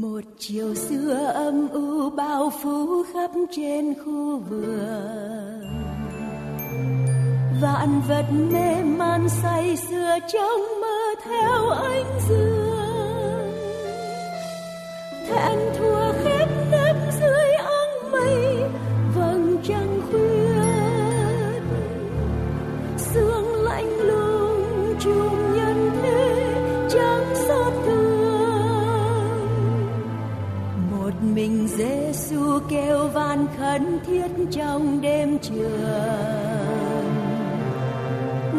Một chiều xưa âm u bao phủ khắp trên khu vườn. Vạn vật mê man say sưa trong mơ theo ánh dương. Thẹn thua mình Giêsu kêu van khẩn thiết trong đêm trường.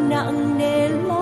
Nặng nề lo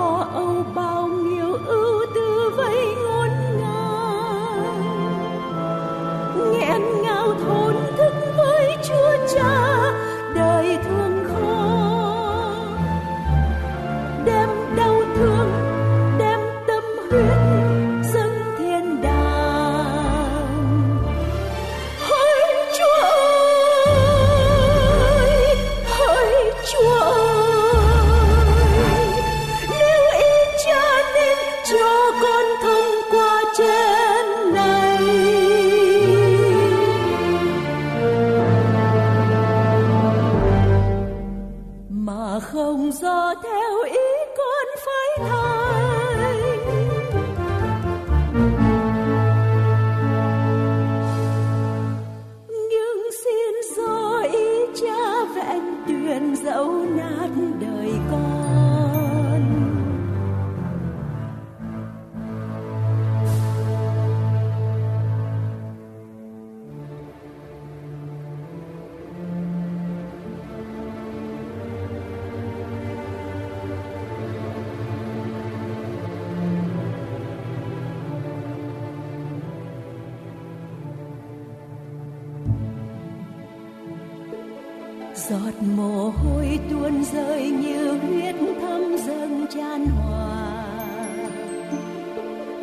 giọt mồ hôi tuôn rơi như huyết thấm dâng chan hòa.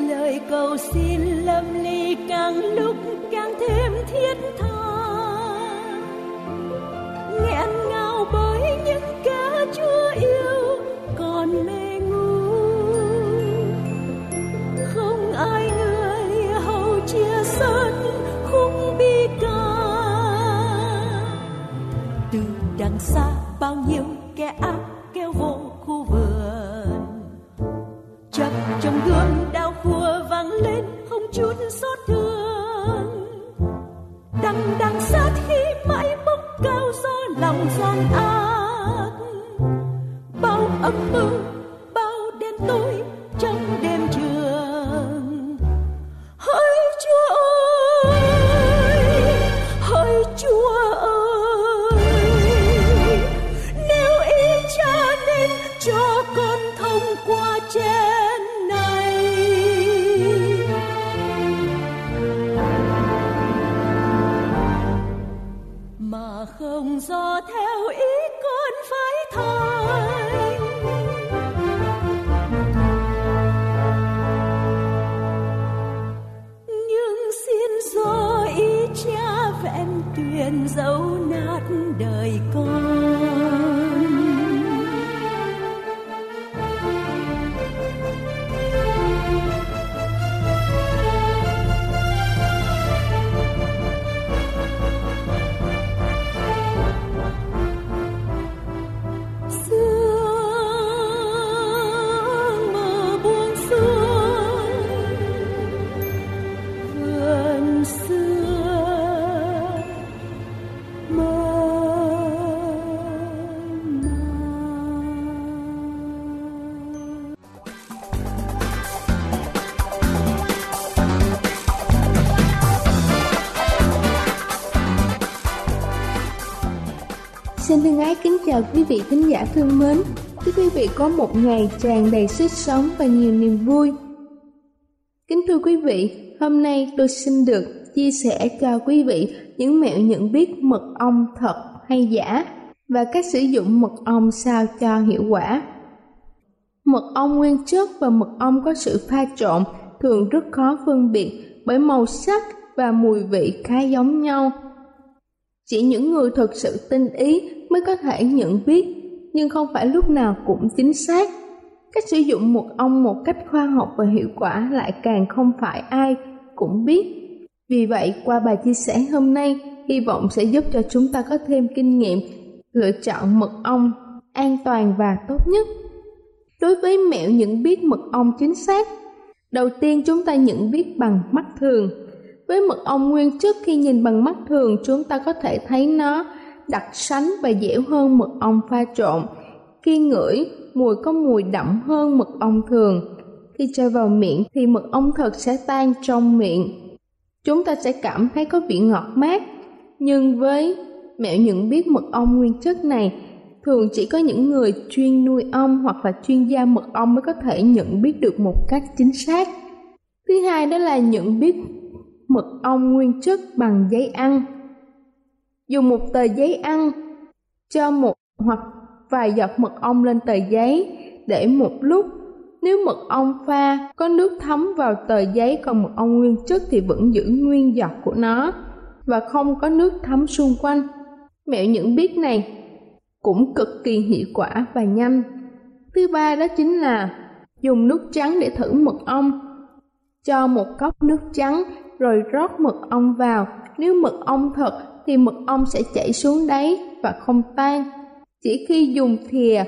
Lời cầu xin lâm ly càng lúc bao nhiêu kẻ ác kêu vô khu vườn. Chập trong gương đau khua vang lên không chút xót thương. Đằng đằng sát khi mãi bốc cao do lòng gian ác. Bao âm mưu, bao đen tối biển dấu nát vị thính giả thương mến. Chúc quý vị có một ngày tràn đầy sức sống và nhiều niềm vui. Kính thưa quý vị, hôm nay tôi xin được chia sẻ cho quý vị những mẹo nhận biết mật ong thật hay giả và cách sử dụng mật ong sao cho hiệu quả. Mật ong nguyên chất và mật ong có sự pha trộn thường rất khó phân biệt bởi màu sắc và mùi vị khá giống nhau. Chỉ những người thực sự tinh ý mới có thể nhận biết, nhưng không phải lúc nào cũng chính xác. Cách sử dụng mật ong một cách khoa học và hiệu quả lại càng không phải ai cũng biết. Vì vậy, qua bài chia sẻ hôm nay, hy vọng sẽ giúp cho chúng ta có thêm kinh nghiệm lựa chọn mật ong an toàn và tốt nhất. Đối với mẹo nhận biết mật ong chính xác, đầu tiên chúng ta nhận biết bằng mắt thường. Với mật ong nguyên chất khi nhìn bằng mắt thường chúng ta có thể thấy nó đặc sánh và dẻo hơn mật ong pha trộn. Khi ngửi, mùi có mùi đậm hơn mật ong thường. Khi cho vào miệng thì mật ong thật sẽ tan trong miệng. Chúng ta sẽ cảm thấy có vị ngọt mát. Nhưng với mẹo nhận biết mật ong nguyên chất này, thường chỉ có những người chuyên nuôi ong hoặc là chuyên gia mật ong mới có thể nhận biết được một cách chính xác. Thứ hai đó là nhận biết mật ong nguyên chất bằng giấy ăn. Dùng một tờ giấy ăn cho một hoặc vài giọt mật ong lên tờ giấy để một lúc nếu mật ong pha, có nước thấm vào tờ giấy còn mật ong nguyên chất thì vẫn giữ nguyên giọt của nó và không có nước thấm xung quanh. Mẹo nhận biết này cũng cực kỳ hiệu quả và nhanh. Thứ ba đó chính là dùng nước trắng để thử mật ong. Cho một cốc nước trắng rồi rót mật ong vào. Nếu mật ong thật thì mật ong sẽ chảy xuống đáy và không tan. Chỉ khi dùng thìa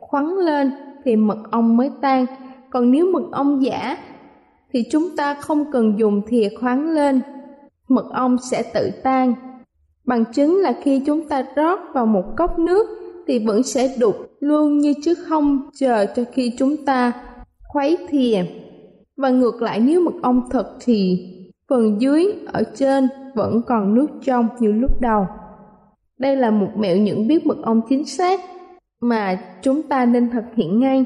khoắn lên thì mật ong mới tan. Còn nếu mật ong giả thì chúng ta không cần dùng thìa khoáng lên, mật ong sẽ tự tan. Bằng chứng là khi chúng ta rót vào một cốc nước thì vẫn sẽ đục luôn như chứ không chờ cho khi chúng ta khuấy thìa. Và ngược lại nếu mật ong thật thì phần dưới, ở trên, vẫn còn nước trong như lúc đầu. Đây là một mẹo nhận biết mật ong chính xác mà chúng ta nên thực hiện ngay.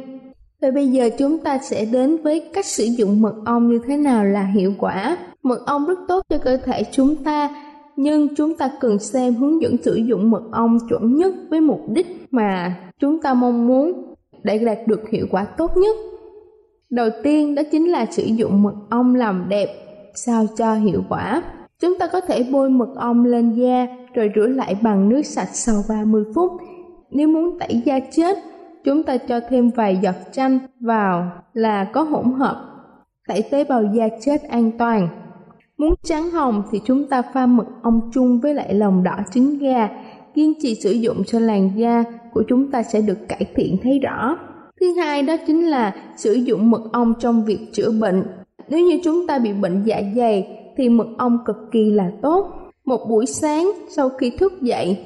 Và bây giờ chúng ta sẽ đến với cách sử dụng mật ong như thế nào là hiệu quả. Mật ong rất tốt cho cơ thể chúng ta, nhưng chúng ta cần xem hướng dẫn sử dụng mật ong chuẩn nhất với mục đích mà chúng ta mong muốn để đạt được hiệu quả tốt nhất. Đầu tiên đó chính là sử dụng mật ong làm đẹp sao cho hiệu quả. Chúng ta có thể bôi mật ong lên da rồi rửa lại bằng nước sạch sau 30 phút. Nếu muốn tẩy da chết, chúng ta cho thêm vài giọt chanh vào là có hỗn hợp tẩy tế bào da chết an toàn. Muốn trắng hồng thì chúng ta pha mật ong chung với lại lòng đỏ trứng gà, kiên trì sử dụng cho làn da của chúng ta sẽ được cải thiện thấy rõ. Thứ hai đó chính là sử dụng mật ong trong việc chữa bệnh. Nếu như chúng ta bị bệnh dạ dày thì mật ong cực kỳ là tốt. Một buổi sáng sau khi thức dậy,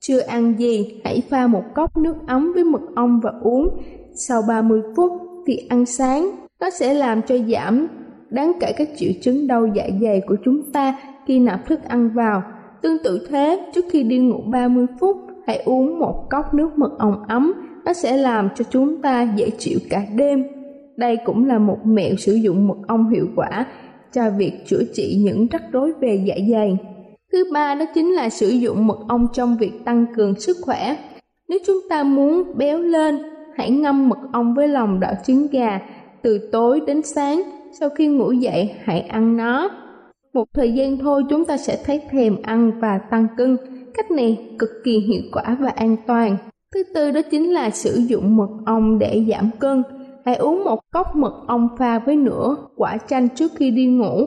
chưa ăn gì, hãy pha một cốc nước ấm với mật ong và uống. Sau 30 phút thì ăn sáng, nó sẽ làm cho giảm đáng kể các triệu chứng đau dạ dày của chúng ta khi nạp thức ăn vào. Tương tự thế, trước khi đi ngủ 30 phút, hãy uống một cốc nước mật ong ấm, nó sẽ làm cho chúng ta dễ chịu cả đêm. Đây cũng là một mẹo sử dụng mật ong hiệu quả cho việc chữa trị những rắc rối về dạ dày. Thứ ba đó chính là sử dụng mật ong trong việc tăng cường sức khỏe. Nếu chúng ta muốn béo lên, hãy ngâm mật ong với lòng đỏ trứng gà từ tối đến sáng sau khi ngủ dậy hãy ăn nó. Một thời gian thôi chúng ta sẽ thấy thèm ăn và tăng cân. Cách này cực kỳ hiệu quả và an toàn. Thứ tư đó chính là sử dụng mật ong để giảm cân. Hãy uống một cốc mật ong pha với nửa quả chanh trước khi đi ngủ.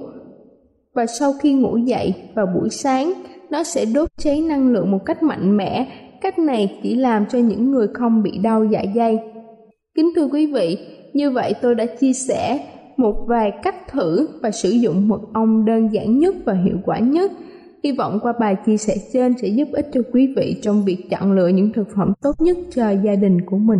Và sau khi ngủ dậy vào buổi sáng, nó sẽ đốt cháy năng lượng một cách mạnh mẽ. Cách này chỉ làm cho những người không bị đau dạ dày. Kính thưa quý vị, như vậy tôi đã chia sẻ một vài cách thử và sử dụng mật ong đơn giản nhất và hiệu quả nhất. Hy vọng qua bài chia sẻ trên sẽ giúp ích cho quý vị trong việc chọn lựa những thực phẩm tốt nhất cho gia đình của mình.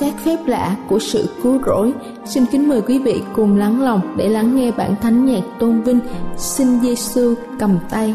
các phép lạ của sự cứu rỗi. Xin kính mời quý vị cùng lắng lòng để lắng nghe bản thánh nhạc tôn vinh Xin Giêsu cầm tay.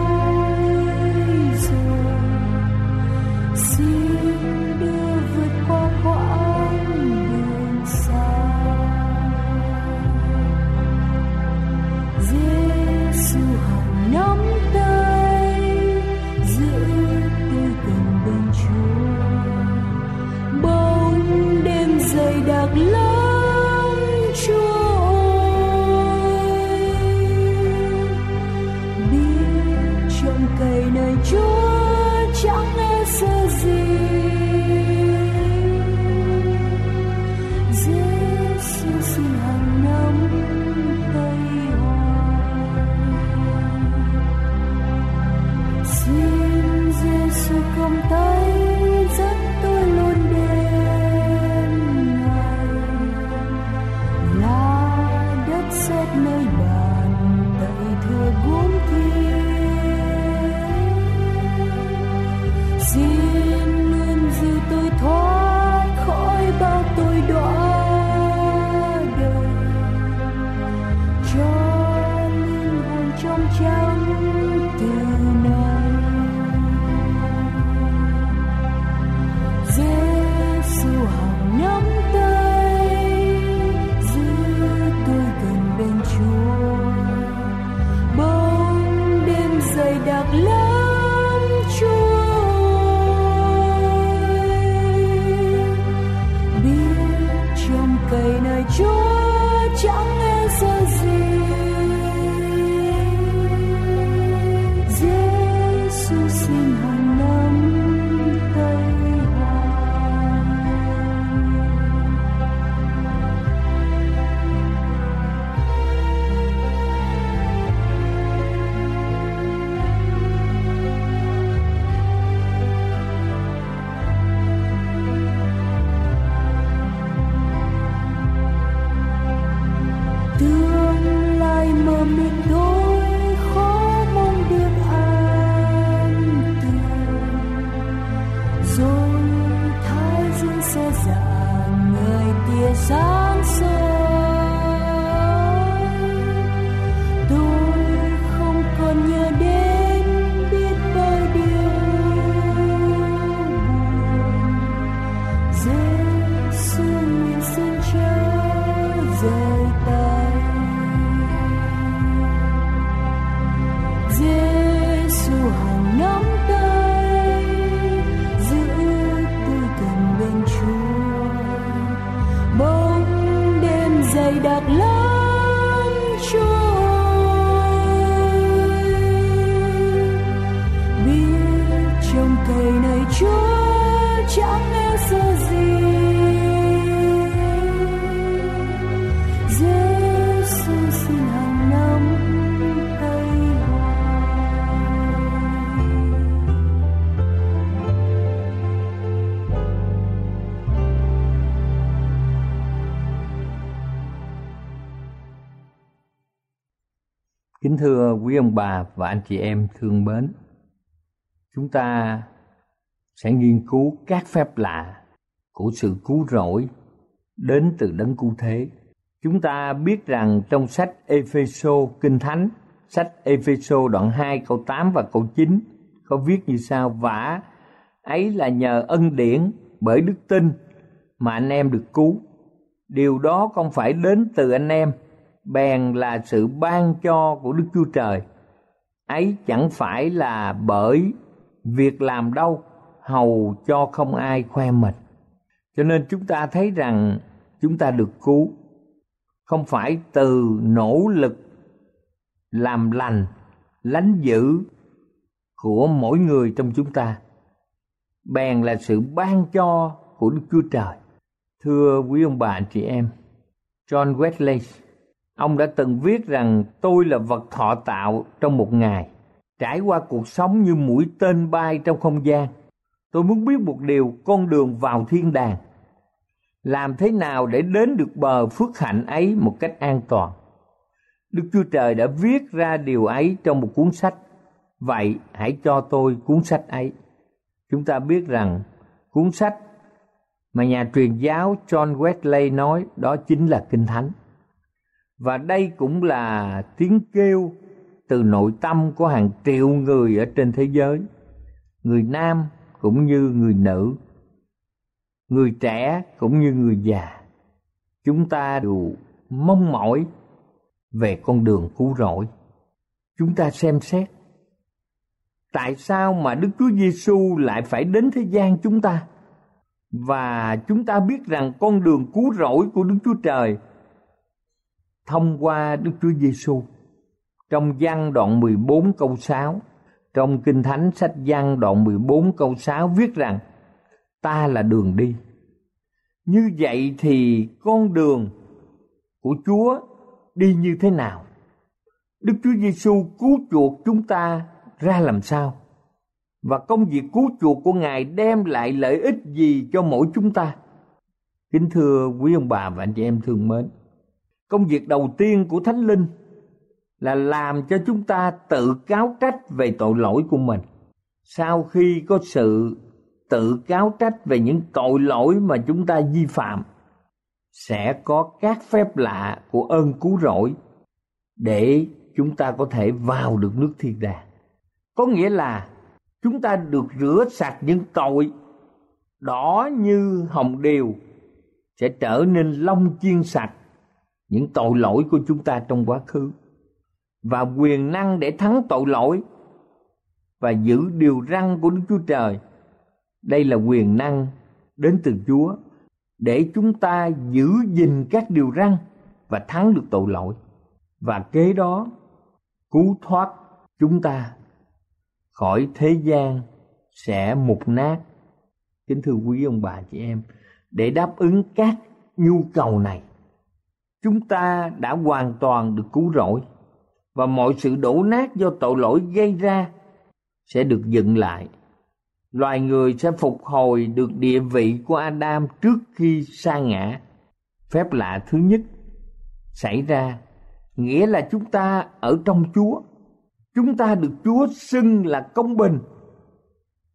Kính thưa quý ông bà và anh chị em thương mến, chúng ta sẽ nghiên cứu các phép lạ của sự cứu rỗi đến từ đấng cứu thế. Chúng ta biết rằng trong sách Epheso Kinh Thánh, sách Epheso đoạn 2 câu 8 và câu 9 có viết như sau: "Vả ấy là nhờ ân điển bởi đức tin mà anh em được cứu. Điều đó không phải đến từ anh em, bèn là sự ban cho của Đức Chúa Trời. Ấy chẳng phải là bởi việc làm đâu, hầu cho không ai khoe mình. Cho nên chúng ta thấy rằng chúng ta được cứu không phải từ nỗ lực làm lành, lánh dữ của mỗi người trong chúng ta, bèn là sự ban cho của Đức Chúa Trời. Thưa quý ông bà chị em, John Wesley, ông đã từng viết rằng tôi là vật thọ tạo trong một ngày, trải qua cuộc sống như mũi tên bay trong không gian. Tôi muốn biết một điều con đường vào thiên đàng. Làm thế nào để đến được bờ phước hạnh ấy một cách an toàn? Đức Chúa Trời đã viết ra điều ấy trong một cuốn sách. Vậy hãy cho tôi cuốn sách ấy. Chúng ta biết rằng cuốn sách mà nhà truyền giáo John Wesley nói đó chính là Kinh Thánh. Và đây cũng là tiếng kêu từ nội tâm của hàng triệu người ở trên thế giới, người nam cũng như người nữ, người trẻ cũng như người già. Chúng ta đều mong mỏi về con đường cứu rỗi. Chúng ta xem xét tại sao mà Đức Chúa Giêsu lại phải đến thế gian chúng ta? Và chúng ta biết rằng con đường cứu rỗi của Đức Chúa Trời thông qua Đức Chúa Giêsu. Trong văn đoạn 14 câu 6, trong Kinh Thánh sách văn đoạn 14 câu 6 viết rằng ta là đường đi. Như vậy thì con đường của Chúa đi như thế nào? Đức Chúa Giêsu cứu chuộc chúng ta ra làm sao? và công việc cứu chuộc của Ngài đem lại lợi ích gì cho mỗi chúng ta? Kính thưa quý ông bà và anh chị em thương mến, công việc đầu tiên của Thánh Linh là làm cho chúng ta tự cáo trách về tội lỗi của mình. Sau khi có sự tự cáo trách về những tội lỗi mà chúng ta vi phạm, sẽ có các phép lạ của ơn cứu rỗi để chúng ta có thể vào được nước thiên đàng. Có nghĩa là chúng ta được rửa sạch những tội đỏ như hồng điều sẽ trở nên long chiên sạch những tội lỗi của chúng ta trong quá khứ, và quyền năng để thắng tội lỗi và giữ điều răn của Đức Chúa Trời. Đây là quyền năng đến từ Chúa để chúng ta giữ gìn các điều răn và thắng được tội lỗi. Và kế đó, cứu thoát chúng ta khỏi thế gian sẽ mục nát kính thưa quý ông bà chị em, để đáp ứng các nhu cầu này chúng ta đã hoàn toàn được cứu rỗi và mọi sự đổ nát do tội lỗi gây ra sẽ được dựng lại loài người sẽ phục hồi được địa vị của adam trước khi sa ngã phép lạ thứ nhất xảy ra nghĩa là chúng ta ở trong chúa chúng ta được Chúa xưng là công bình.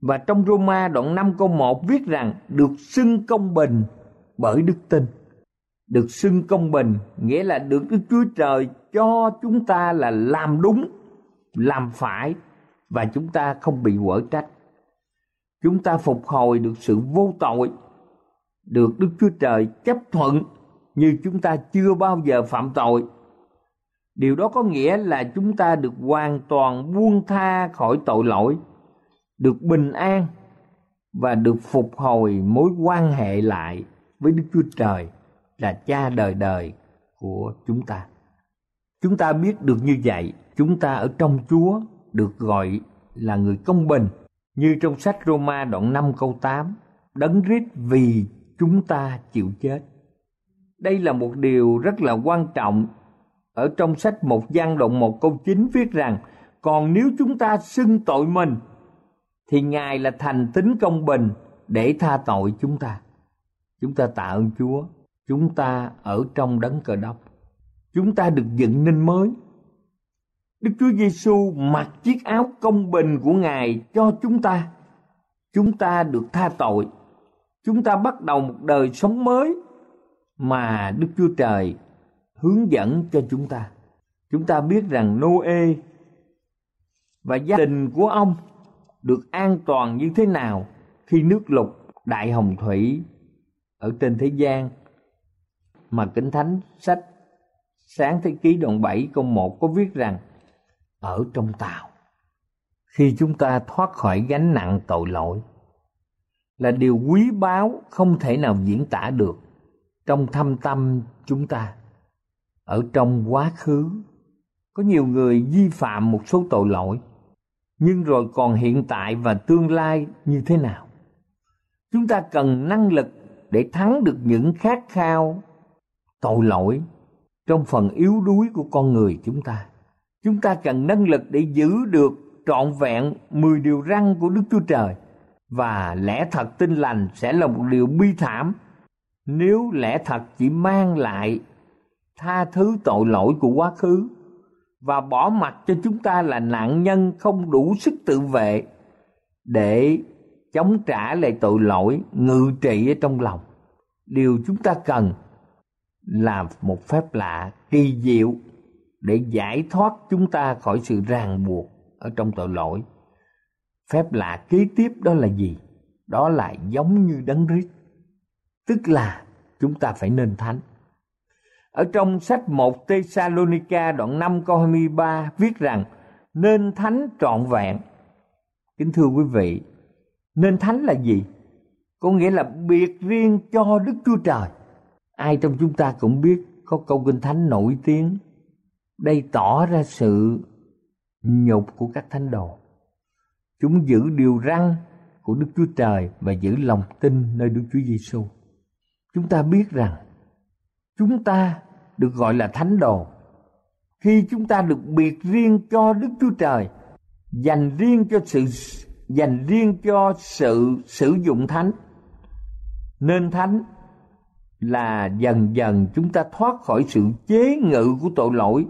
Và trong Roma đoạn 5 câu 1 viết rằng được xưng công bình bởi đức tin. Được xưng công bình nghĩa là được Đức Chúa Trời cho chúng ta là làm đúng, làm phải và chúng ta không bị quở trách. Chúng ta phục hồi được sự vô tội, được Đức Chúa Trời chấp thuận như chúng ta chưa bao giờ phạm tội điều đó có nghĩa là chúng ta được hoàn toàn buông tha khỏi tội lỗi được bình an và được phục hồi mối quan hệ lại với đức chúa trời là cha đời đời của chúng ta. Chúng ta biết được như vậy, chúng ta ở trong chúa được gọi là người công bình. Như trong sách Roma đoạn 5 câu 8 đấng rít vì chúng ta chịu chết. Đây là một điều rất là quan trọng. Ở trong sách một gian đoạn một câu 9 viết rằng, còn nếu chúng ta xưng tội mình, thì ngài là thành tính công bình để tha tội chúng ta. Chúng ta tạ ơn chúa chúng ta ở trong đấng cờ đốc chúng ta được dựng nên mới Đức Chúa Giêsu mặc chiếc áo công bình của Ngài cho chúng ta. Chúng ta được tha tội. Chúng ta bắt đầu một đời sống mới mà Đức Chúa Trời hướng dẫn cho chúng ta. Chúng ta biết rằng Noe và gia đình của ông được an toàn như thế nào khi nước lụt đại hồng thủy ở trên thế gian mà Kinh Thánh sách Sáng Thế Ký đoạn 7 câu 1 có viết rằng, ở trong tàu, khi chúng ta thoát khỏi gánh nặng tội lỗi, là điều quý báu không thể nào diễn tả được trong thâm tâm chúng ta. Ở trong quá khứ, có nhiều người vi phạm một số tội lỗi, nhưng rồi còn hiện tại và tương lai như thế nào? Chúng ta cần năng lực để thắng được những khát khao tội lỗi trong phần yếu đuối của con người chúng ta. Chúng ta cần năng lực để giữ được trọn vẹn 10 điều răn của Đức Chúa Trời. Và lẽ thật tinh lành sẽ là một điều bi thảm nếu lẽ thật chỉ mang lại tha thứ tội lỗi của quá khứ và bỏ mặt cho chúng ta là nạn nhân không đủ sức tự vệ để chống trả lại tội lỗi ngự trị ở trong lòng. Điều chúng ta cần là một phép lạ kỳ diệu để giải thoát chúng ta khỏi sự ràng buộc ở trong tội lỗi phép lạ kế tiếp đó là gì đó là giống như đấng rít tức là chúng ta phải nên thánh ở trong sách 1 Thessalonica đoạn 5 câu 23 viết rằng nên thánh trọn vẹn. Kính thưa quý vị, nên thánh là gì? Có nghĩa là biệt riêng cho Đức Chúa Trời. Ai trong chúng ta cũng biết có câu kinh thánh nổi tiếng. Đây tỏ ra sự nhục của các thánh đồ. Chúng giữ điều răn của Đức Chúa Trời và giữ lòng tin nơi Đức Chúa Giêsu. Chúng ta biết rằng chúng ta được gọi là thánh đồ khi chúng ta được biệt riêng cho Đức Chúa Trời, dành riêng cho sự, dành riêng cho sự sử dụng thánh, nên thánh là dần dần chúng ta thoát khỏi sự chế ngự của tội lỗi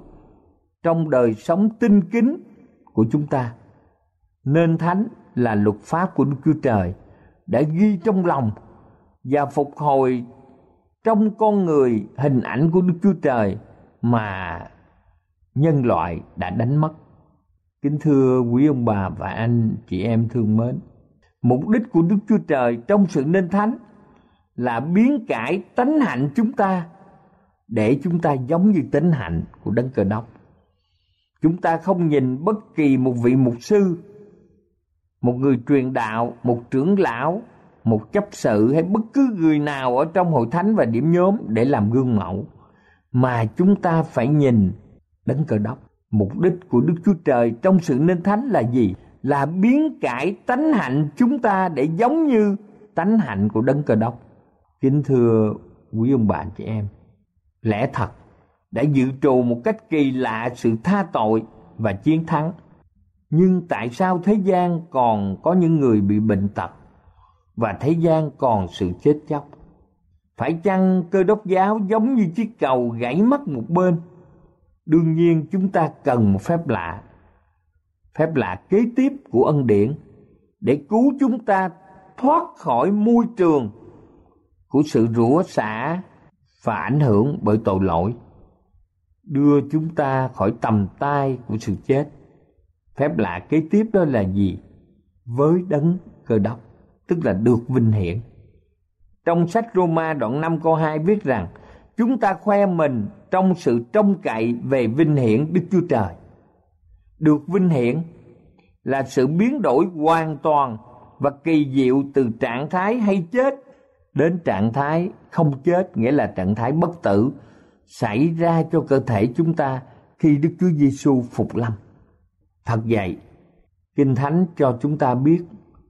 trong đời sống tinh kính của chúng ta nên thánh là luật pháp của Đức Chúa Trời đã ghi trong lòng và phục hồi trong con người hình ảnh của Đức Chúa Trời mà nhân loại đã đánh mất. Kính thưa quý ông bà và anh chị em thương mến, mục đích của Đức Chúa Trời trong sự nên thánh là biến cải tánh hạnh chúng ta để chúng ta giống như tánh hạnh của đấng cờ đốc. Chúng ta không nhìn bất kỳ một vị mục sư, một người truyền đạo, một trưởng lão một chấp sự hay bất cứ người nào ở trong hội thánh và điểm nhóm để làm gương mẫu mà chúng ta phải nhìn đấng cờ đốc mục đích của đức chúa trời trong sự nên thánh là gì? Là biến cải tánh hạnh chúng ta để giống như tánh hạnh của đấng cờ đốc kính thưa quý ông bạn chị em, lẽ thật đã dự trù một cách kỳ lạ sự tha tội và chiến thắng nhưng tại sao thế gian còn có những người bị bệnh tật và thế gian còn sự chết chóc. Phải chăng cơ đốc giáo giống như chiếc cầu gãy mất một bên? Đương nhiên chúng ta cần một phép lạ. Phép lạ kế tiếp của ân điển để cứu chúng ta thoát khỏi môi trường của sự rủa xả và ảnh hưởng bởi tội lỗi, đưa chúng ta khỏi tầm tay của sự chết phép lạ kế tiếp đó là gì với đấng cơ đốc, tức là được vinh hiển. Trong sách Roma đoạn 5 câu 2 viết rằng, chúng ta khoe mình trong sự trông cậy về vinh hiển Đức Chúa Trời. Được vinh hiển là sự biến đổi hoàn toàn và kỳ diệu từ trạng thái hay chết đến trạng thái không chết nghĩa là trạng thái bất tử xảy ra cho cơ thể chúng ta khi Đức Chúa Giêsu phục lâm. Thật vậy, Kinh Thánh cho chúng ta biết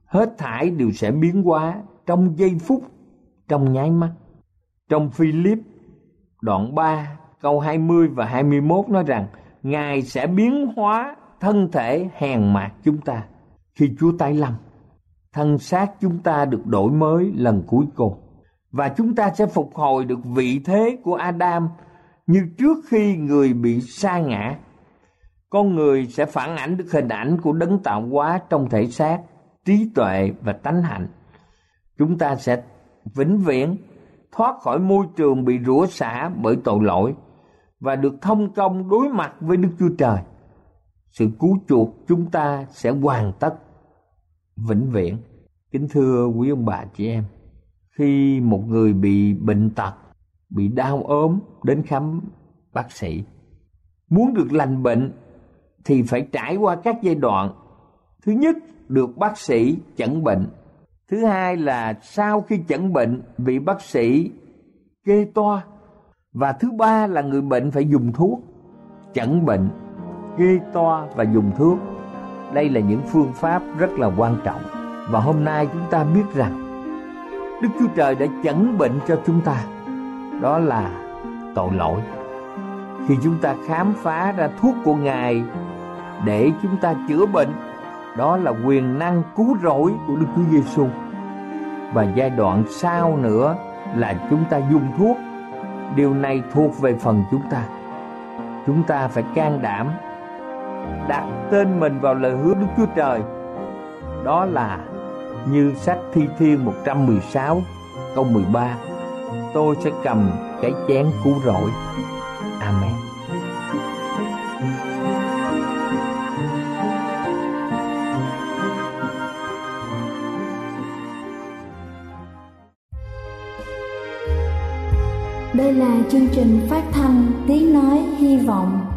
hết thải đều sẽ biến hóa trong giây phút, trong nháy mắt. Trong Philip đoạn 3 câu 20 và 21 nói rằng Ngài sẽ biến hóa thân thể hèn mạt chúng ta khi Chúa tái lâm. Thân xác chúng ta được đổi mới lần cuối cùng và chúng ta sẽ phục hồi được vị thế của Adam như trước khi người bị sa ngã con người sẽ phản ảnh được hình ảnh của đấng tạo hóa trong thể xác, trí tuệ và tánh hạnh. Chúng ta sẽ vĩnh viễn thoát khỏi môi trường bị rủa xả bởi tội lỗi và được thông công đối mặt với Đức Chúa Trời. Sự cứu chuộc chúng ta sẽ hoàn tất vĩnh viễn. Kính thưa quý ông bà chị em, khi một người bị bệnh tật, bị đau ốm đến khám bác sĩ, muốn được lành bệnh thì phải trải qua các giai đoạn. Thứ nhất, được bác sĩ chẩn bệnh. Thứ hai là sau khi chẩn bệnh bị bác sĩ kê toa. Và thứ ba là người bệnh phải dùng thuốc, chẩn bệnh, kê toa và dùng thuốc. Đây là những phương pháp rất là quan trọng. Và hôm nay chúng ta biết rằng Đức Chúa Trời đã chẩn bệnh cho chúng ta. Đó là tội lỗi. Khi chúng ta khám phá ra thuốc của Ngài để chúng ta chữa bệnh, đó là quyền năng cứu rỗi của Đức Chúa Giêsu và giai đoạn sau nữa là chúng ta dùng thuốc điều này thuộc về phần chúng ta chúng ta phải can đảm đặt tên mình vào lời hứa Đức Chúa Trời. Đó là như sách Thi Thiên 116 câu 13 tôi sẽ cầm cái chén cứu rỗi. Amen. Đây là chương trình phát thanh Tiếng Nói Hy Vọng